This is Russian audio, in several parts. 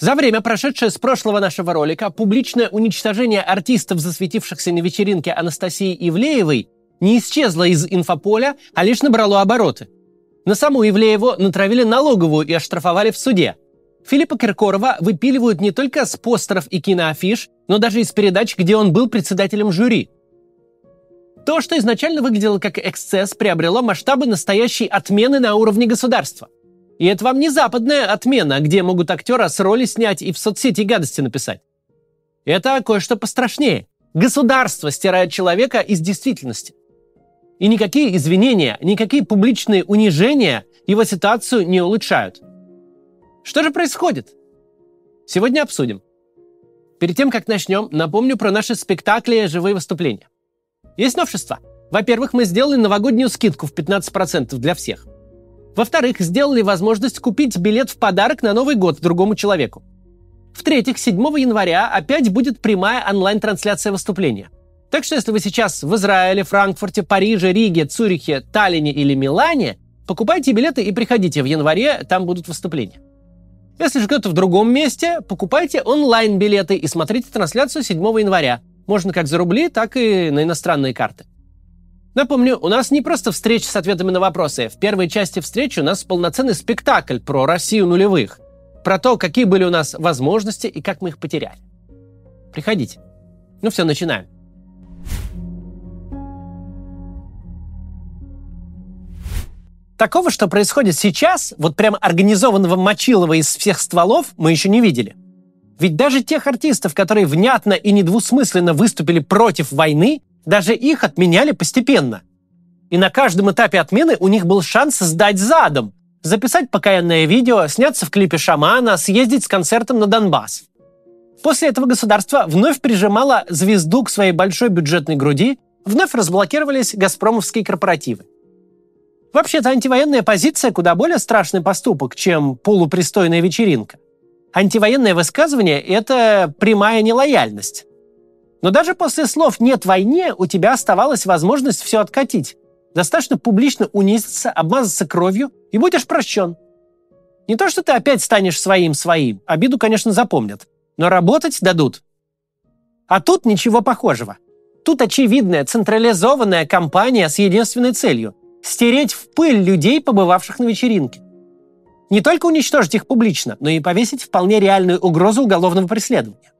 За время, прошедшее с прошлого нашего ролика, публичное уничтожение артистов, засветившихся на вечеринке Анастасии Ивлеевой, не исчезло из инфополя, а лишь набрало обороты. На саму Ивлееву натравили налоговую и оштрафовали в суде. Филиппа Киркорова выпиливают не только с постеров и киноафиш, но даже из передач, где он был председателем жюри. То, что изначально выглядело как эксцесс, приобрело масштабы настоящей отмены на уровне государства. И это вам не западная отмена, где могут актера с роли снять и в соцсети гадости написать. Это кое-что пострашнее. Государство стирает человека из действительности. И никакие извинения, никакие публичные унижения его ситуацию не улучшают. Что же происходит? Сегодня обсудим. Перед тем, как начнем, напомню про наши спектакли «Живые выступления». Есть новшества. Во-первых, мы сделали новогоднюю скидку в 15% для всех – во-вторых, сделали возможность купить билет в подарок на Новый год другому человеку. В-третьих, 7 января опять будет прямая онлайн-трансляция выступления. Так что если вы сейчас в Израиле, Франкфурте, Париже, Риге, Цюрихе, Таллине или Милане, покупайте билеты и приходите в январе, там будут выступления. Если же где-то в другом месте, покупайте онлайн-билеты и смотрите трансляцию 7 января. Можно как за рубли, так и на иностранные карты. Напомню, у нас не просто встреча с ответами на вопросы. В первой части встречи у нас полноценный спектакль про Россию нулевых. Про то, какие были у нас возможности и как мы их потеряли. Приходите. Ну все, начинаем. Такого, что происходит сейчас, вот прям организованного Мочилова из всех стволов, мы еще не видели. Ведь даже тех артистов, которые внятно и недвусмысленно выступили против войны, даже их отменяли постепенно. И на каждом этапе отмены у них был шанс сдать задом, записать покаянное видео, сняться в клипе шамана, съездить с концертом на Донбасс. После этого государство вновь прижимало звезду к своей большой бюджетной груди, вновь разблокировались газпромовские корпоративы. Вообще-то антивоенная позиция куда более страшный поступок, чем полупристойная вечеринка. Антивоенное высказывание – это прямая нелояльность. Но даже после слов «нет войне» у тебя оставалась возможность все откатить. Достаточно публично унизиться, обмазаться кровью, и будешь прощен. Не то, что ты опять станешь своим-своим, обиду, конечно, запомнят, но работать дадут. А тут ничего похожего. Тут очевидная централизованная кампания с единственной целью – стереть в пыль людей, побывавших на вечеринке. Не только уничтожить их публично, но и повесить вполне реальную угрозу уголовного преследования.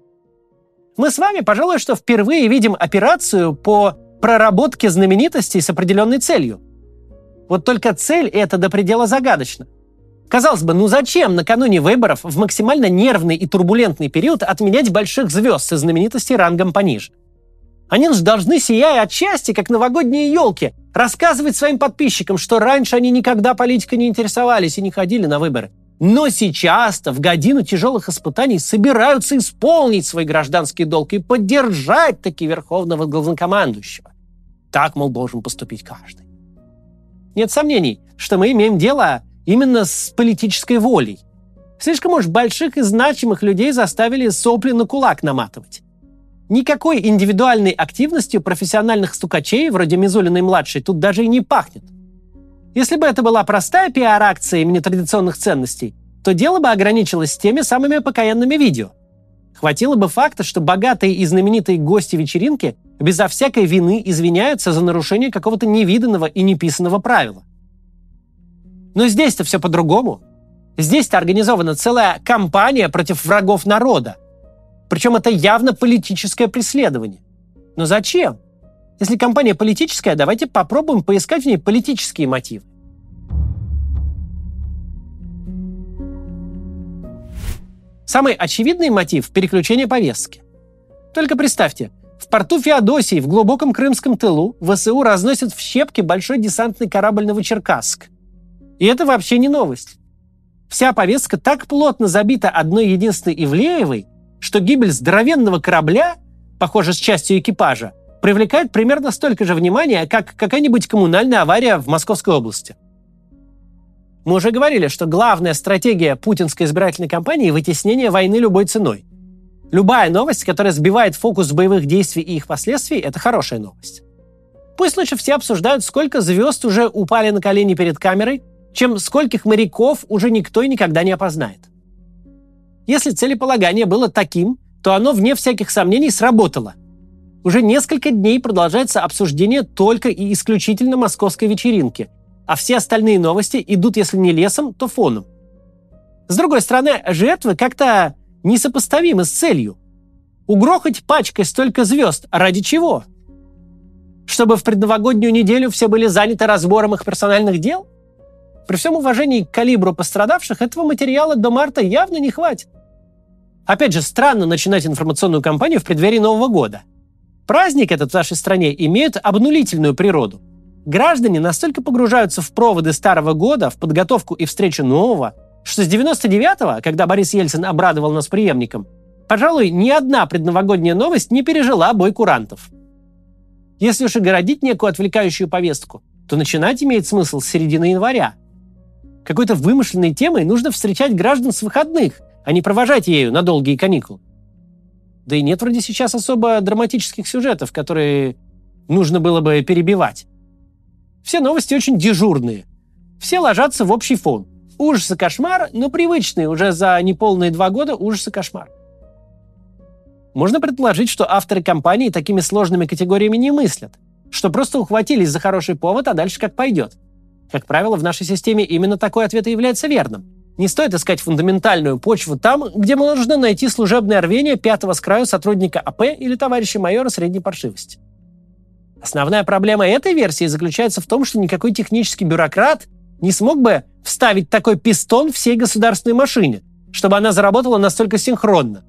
Мы с вами, пожалуй, что впервые видим операцию по проработке знаменитостей с определенной целью. Вот только цель эта до предела загадочна. Казалось бы, ну зачем накануне выборов в максимально нервный и турбулентный период отменять больших звезд со знаменитостей рангом пониже? Они же должны, сияя от счастья, как новогодние елки, рассказывать своим подписчикам, что раньше они никогда политикой не интересовались и не ходили на выборы. Но сейчас-то, в годину тяжелых испытаний, собираются исполнить свой гражданский долг и поддержать таки верховного главнокомандующего. Так, мол, должен поступить каждый. Нет сомнений, что мы имеем дело именно с политической волей. Слишком уж больших и значимых людей заставили сопли на кулак наматывать. Никакой индивидуальной активностью профессиональных стукачей, вроде Мизулиной-младшей, тут даже и не пахнет. Если бы это была простая пиар-акция имени традиционных ценностей, то дело бы ограничилось теми самыми покаянными видео. Хватило бы факта, что богатые и знаменитые гости вечеринки безо всякой вины извиняются за нарушение какого-то невиданного и неписанного правила. Но здесь-то все по-другому. Здесь-то организована целая кампания против врагов народа. Причем это явно политическое преследование. Но зачем? Если компания политическая, давайте попробуем поискать в ней политические мотивы. Самый очевидный мотив – переключение повестки. Только представьте, в порту Феодосии в глубоком крымском тылу ВСУ разносят в щепки большой десантный корабль «Новочеркасск». И это вообще не новость. Вся повестка так плотно забита одной единственной Ивлеевой, что гибель здоровенного корабля, похоже, с частью экипажа, привлекает примерно столько же внимания, как какая-нибудь коммунальная авария в Московской области. Мы уже говорили, что главная стратегия путинской избирательной кампании – вытеснение войны любой ценой. Любая новость, которая сбивает фокус боевых действий и их последствий – это хорошая новость. Пусть лучше все обсуждают, сколько звезд уже упали на колени перед камерой, чем скольких моряков уже никто и никогда не опознает. Если целеполагание было таким, то оно, вне всяких сомнений, сработало. Уже несколько дней продолжается обсуждение только и исключительно московской вечеринки, а все остальные новости идут, если не лесом, то фоном. С другой стороны, жертвы как-то несопоставимы с целью. Угрохать пачкой столько звезд ради чего? Чтобы в предновогоднюю неделю все были заняты разбором их персональных дел? При всем уважении к калибру пострадавших этого материала до марта явно не хватит. Опять же, странно начинать информационную кампанию в преддверии Нового года. Праздник этот в нашей стране имеет обнулительную природу. Граждане настолько погружаются в проводы старого года, в подготовку и встречу нового, что с 99-го, когда Борис Ельцин обрадовал нас преемником, пожалуй, ни одна предновогодняя новость не пережила бой курантов. Если уж и городить некую отвлекающую повестку, то начинать имеет смысл с середины января. Какой-то вымышленной темой нужно встречать граждан с выходных, а не провожать ею на долгие каникулы. Да и нет вроде сейчас особо драматических сюжетов, которые нужно было бы перебивать. Все новости очень дежурные. Все ложатся в общий фон. Ужас и кошмар, но привычный уже за неполные два года ужас и кошмар. Можно предположить, что авторы компании такими сложными категориями не мыслят, что просто ухватились за хороший повод, а дальше как пойдет. Как правило, в нашей системе именно такой ответ и является верным. Не стоит искать фундаментальную почву там, где можно найти служебное рвение пятого с краю сотрудника АП или товарища майора средней паршивости. Основная проблема этой версии заключается в том, что никакой технический бюрократ не смог бы вставить такой пистон всей государственной машине, чтобы она заработала настолько синхронно.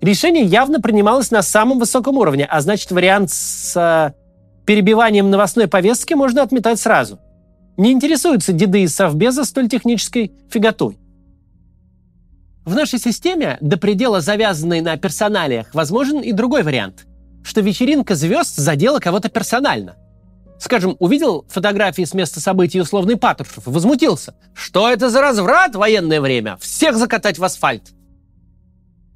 Решение явно принималось на самом высоком уровне, а значит, вариант с э, перебиванием новостной повестки можно отметать сразу. Не интересуются деды из Совбеза столь технической фиготой. В нашей системе, до предела завязанной на персоналиях, возможен и другой вариант, что вечеринка звезд задела кого-то персонально. Скажем, увидел фотографии с места событий условный Патрушев и возмутился. Что это за разврат в военное время? Всех закатать в асфальт!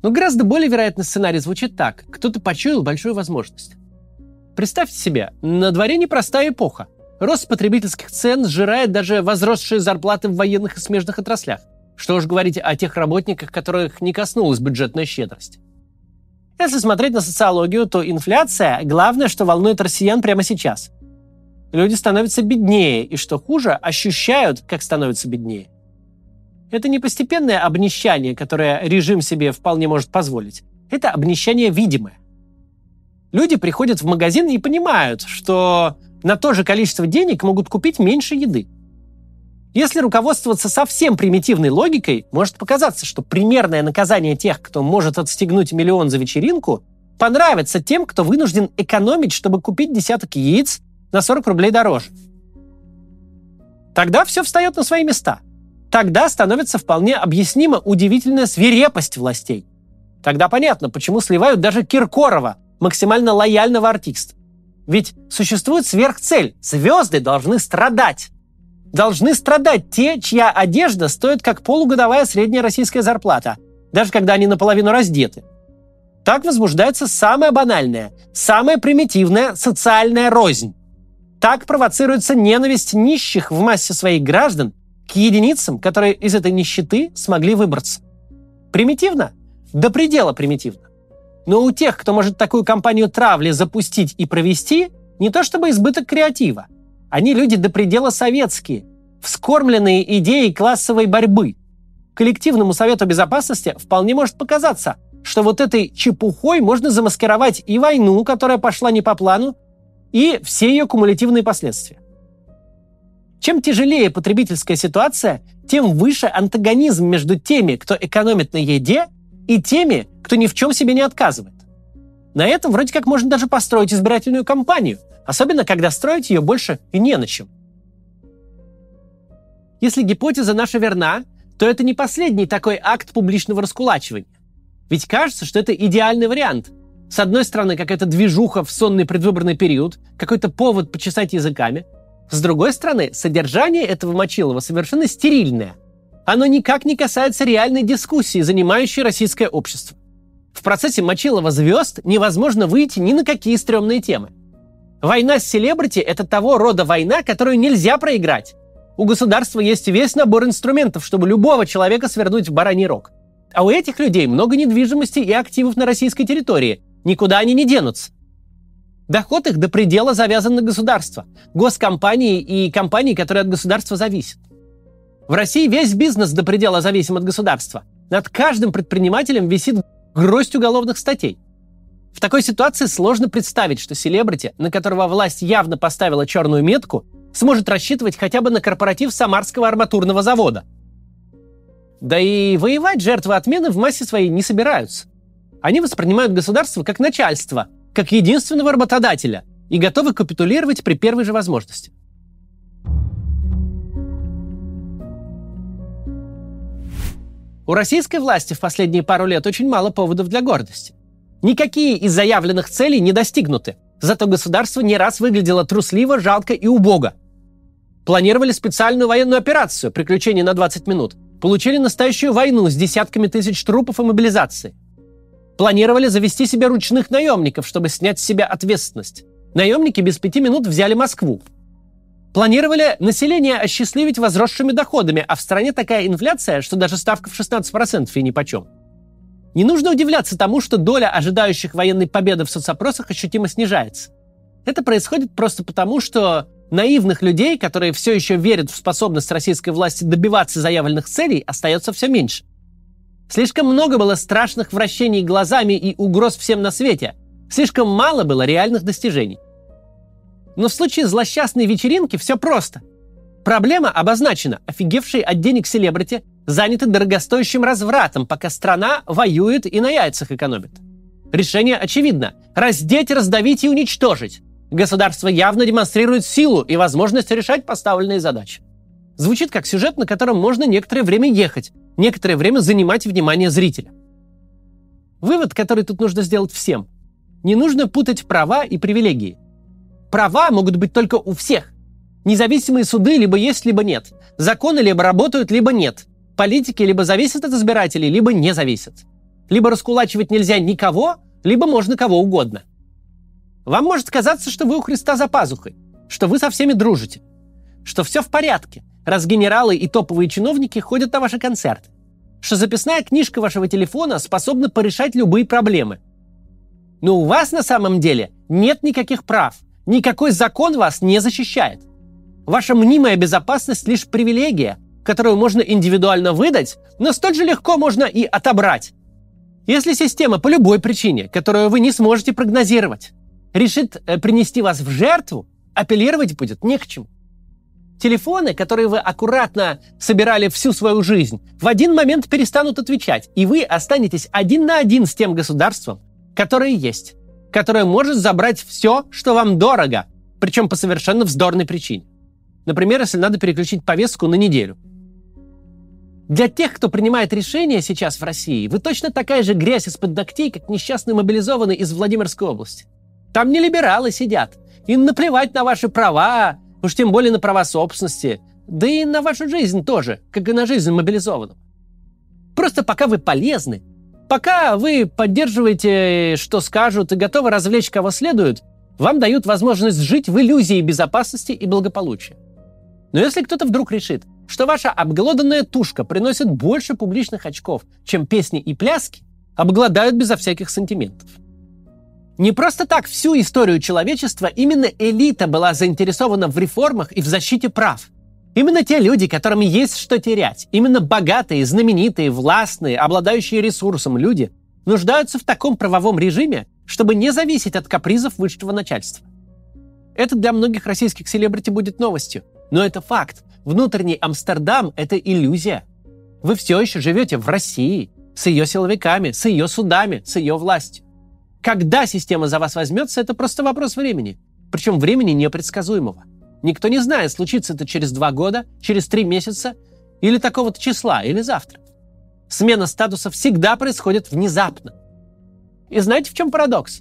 Но гораздо более вероятный сценарий звучит так. Кто-то почуял большую возможность. Представьте себе, на дворе непростая эпоха. Рост потребительских цен сжирает даже возросшие зарплаты в военных и смежных отраслях. Что уж говорить о тех работниках, которых не коснулась бюджетная щедрость. Если смотреть на социологию, то инфляция – главное, что волнует россиян прямо сейчас. Люди становятся беднее, и что хуже, ощущают, как становятся беднее. Это не постепенное обнищание, которое режим себе вполне может позволить. Это обнищание видимое. Люди приходят в магазин и понимают, что на то же количество денег могут купить меньше еды. Если руководствоваться совсем примитивной логикой, может показаться, что примерное наказание тех, кто может отстегнуть миллион за вечеринку, понравится тем, кто вынужден экономить, чтобы купить десяток яиц на 40 рублей дороже. Тогда все встает на свои места – Тогда становится вполне объяснима удивительная свирепость властей. Тогда понятно, почему сливают даже Киркорова, максимально лояльного артиста. Ведь существует сверхцель. Звезды должны страдать. Должны страдать те, чья одежда стоит как полугодовая средняя российская зарплата, даже когда они наполовину раздеты. Так возбуждается самая банальная, самая примитивная социальная рознь. Так провоцируется ненависть нищих в массе своих граждан к единицам, которые из этой нищеты смогли выбраться. Примитивно? До предела примитивно. Но у тех, кто может такую кампанию травли запустить и провести, не то чтобы избыток креатива. Они люди до предела советские, вскормленные идеей классовой борьбы. Коллективному Совету Безопасности вполне может показаться, что вот этой чепухой можно замаскировать и войну, которая пошла не по плану, и все ее кумулятивные последствия. Чем тяжелее потребительская ситуация, тем выше антагонизм между теми, кто экономит на еде, и теми, кто ни в чем себе не отказывает. На этом вроде как можно даже построить избирательную кампанию, особенно когда строить ее больше и не на чем. Если гипотеза наша верна, то это не последний такой акт публичного раскулачивания. Ведь кажется, что это идеальный вариант. С одной стороны, какая-то движуха в сонный предвыборный период, какой-то повод почесать языками – с другой стороны, содержание этого Мочилова совершенно стерильное. Оно никак не касается реальной дискуссии, занимающей российское общество. В процессе Мочилова звезд невозможно выйти ни на какие стрёмные темы. Война с селебрити – это того рода война, которую нельзя проиграть. У государства есть весь набор инструментов, чтобы любого человека свернуть в бараний рог. А у этих людей много недвижимости и активов на российской территории. Никуда они не денутся. Доход их до предела завязан на государство, госкомпании и компании, которые от государства зависят. В России весь бизнес до предела зависим от государства. Над каждым предпринимателем висит гроздь уголовных статей. В такой ситуации сложно представить, что селебрити, на которого власть явно поставила черную метку, сможет рассчитывать хотя бы на корпоратив Самарского арматурного завода. Да и воевать жертвы отмены в массе своей не собираются. Они воспринимают государство как начальство, как единственного работодателя и готовы капитулировать при первой же возможности. У российской власти в последние пару лет очень мало поводов для гордости. Никакие из заявленных целей не достигнуты. Зато государство не раз выглядело трусливо, жалко и убого. Планировали специальную военную операцию «Приключения на 20 минут». Получили настоящую войну с десятками тысяч трупов и мобилизации. Планировали завести себе ручных наемников, чтобы снять с себя ответственность. Наемники без пяти минут взяли Москву. Планировали население осчастливить возросшими доходами, а в стране такая инфляция, что даже ставка в 16% и нипочем. Не нужно удивляться тому, что доля ожидающих военной победы в соцопросах ощутимо снижается. Это происходит просто потому, что наивных людей, которые все еще верят в способность российской власти добиваться заявленных целей, остается все меньше. Слишком много было страшных вращений глазами и угроз всем на свете. Слишком мало было реальных достижений. Но в случае злосчастной вечеринки все просто. Проблема обозначена. Офигевшие от денег селебрити заняты дорогостоящим развратом, пока страна воюет и на яйцах экономит. Решение очевидно. Раздеть, раздавить и уничтожить. Государство явно демонстрирует силу и возможность решать поставленные задачи. Звучит как сюжет, на котором можно некоторое время ехать, некоторое время занимать внимание зрителя. Вывод, который тут нужно сделать всем. Не нужно путать права и привилегии. Права могут быть только у всех. Независимые суды либо есть, либо нет. Законы либо работают, либо нет. Политики либо зависят от избирателей, либо не зависят. Либо раскулачивать нельзя никого, либо можно кого угодно. Вам может казаться, что вы у Христа за пазухой, что вы со всеми дружите, что все в порядке, раз генералы и топовые чиновники ходят на ваши концерты, что записная книжка вашего телефона способна порешать любые проблемы. Но у вас на самом деле нет никаких прав – Никакой закон вас не защищает. Ваша мнимая безопасность лишь привилегия, которую можно индивидуально выдать, но столь же легко можно и отобрать. Если система по любой причине, которую вы не сможете прогнозировать, решит э, принести вас в жертву, апеллировать будет не к чему. Телефоны, которые вы аккуратно собирали всю свою жизнь, в один момент перестанут отвечать, и вы останетесь один на один с тем государством, которое есть которая может забрать все, что вам дорого, причем по совершенно вздорной причине. Например, если надо переключить повестку на неделю. Для тех, кто принимает решения сейчас в России, вы точно такая же грязь из-под ногтей, как несчастный мобилизованный из Владимирской области. Там не либералы сидят. Им наплевать на ваши права, уж тем более на права собственности, да и на вашу жизнь тоже, как и на жизнь мобилизованного. Просто пока вы полезны, Пока вы поддерживаете, что скажут, и готовы развлечь кого следует, вам дают возможность жить в иллюзии безопасности и благополучия. Но если кто-то вдруг решит, что ваша обглоданная тушка приносит больше публичных очков, чем песни и пляски, обгладают безо всяких сантиментов. Не просто так всю историю человечества именно элита была заинтересована в реформах и в защите прав. Именно те люди, которым есть что терять, именно богатые, знаменитые, властные, обладающие ресурсом люди, нуждаются в таком правовом режиме, чтобы не зависеть от капризов высшего начальства. Это для многих российских селебрити будет новостью, но это факт. Внутренний Амстердам – это иллюзия. Вы все еще живете в России, с ее силовиками, с ее судами, с ее властью. Когда система за вас возьмется, это просто вопрос времени. Причем времени непредсказуемого. Никто не знает, случится это через два года, через три месяца, или такого-то числа, или завтра. Смена статуса всегда происходит внезапно. И знаете, в чем парадокс?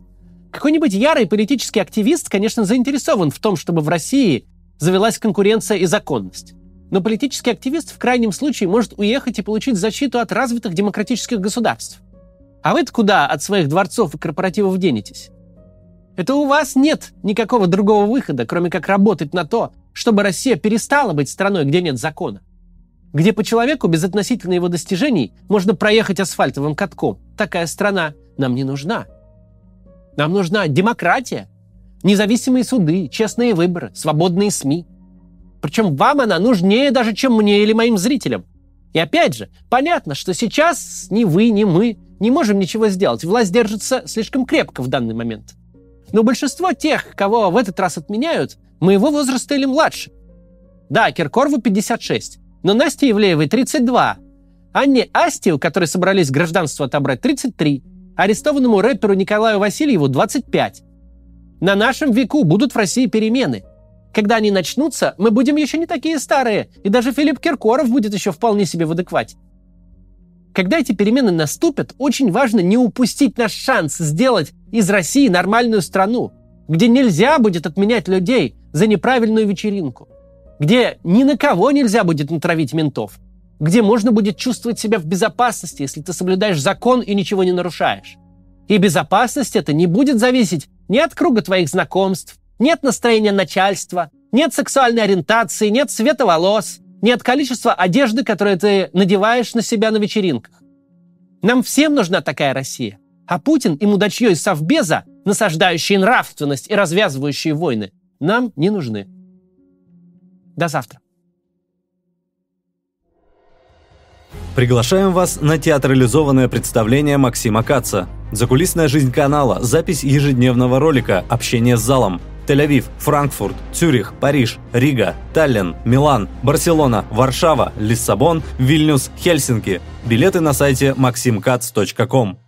Какой-нибудь ярый политический активист, конечно, заинтересован в том, чтобы в России завелась конкуренция и законность. Но политический активист в крайнем случае может уехать и получить защиту от развитых демократических государств. А вы-то куда от своих дворцов и корпоративов денетесь? Это у вас нет никакого другого выхода, кроме как работать на то, чтобы Россия перестала быть страной, где нет закона. где по человеку без относительно его достижений можно проехать асфальтовым катком. Такая страна нам не нужна. Нам нужна демократия, независимые суды, честные выборы, свободные СМИ. Причем вам она нужнее даже, чем мне или моим зрителям. И опять же, понятно, что сейчас ни вы, ни мы не можем ничего сделать. Власть держится слишком крепко в данный момент. Но большинство тех, кого в этот раз отменяют, моего возраста или младше. Да, Киркорову 56, но Насте Евлеевой 32. Анне Асти, у которой собрались гражданство отобрать, 33. Арестованному рэперу Николаю Васильеву 25. На нашем веку будут в России перемены. Когда они начнутся, мы будем еще не такие старые, и даже Филипп Киркоров будет еще вполне себе в адеквате. Когда эти перемены наступят, очень важно не упустить наш шанс сделать из России нормальную страну, где нельзя будет отменять людей за неправильную вечеринку, где ни на кого нельзя будет натравить ментов, где можно будет чувствовать себя в безопасности, если ты соблюдаешь закон и ничего не нарушаешь. И безопасность это не будет зависеть ни от круга твоих знакомств, ни от настроения начальства, ни от сексуальной ориентации, ни от цвета волос, ни от количества одежды, которую ты надеваешь на себя на вечеринках. Нам всем нужна такая Россия. А Путин и мудачье из Совбеза, насаждающие нравственность и развязывающие войны, нам не нужны. До завтра. Приглашаем вас на театрализованное представление Максима Каца. Закулисная жизнь канала, запись ежедневного ролика, общение с залом. Тель-Авив, Франкфурт, Цюрих, Париж, Рига, Таллин, Милан, Барселона, Варшава, Лиссабон, Вильнюс, Хельсинки. Билеты на сайте maximkatz.com.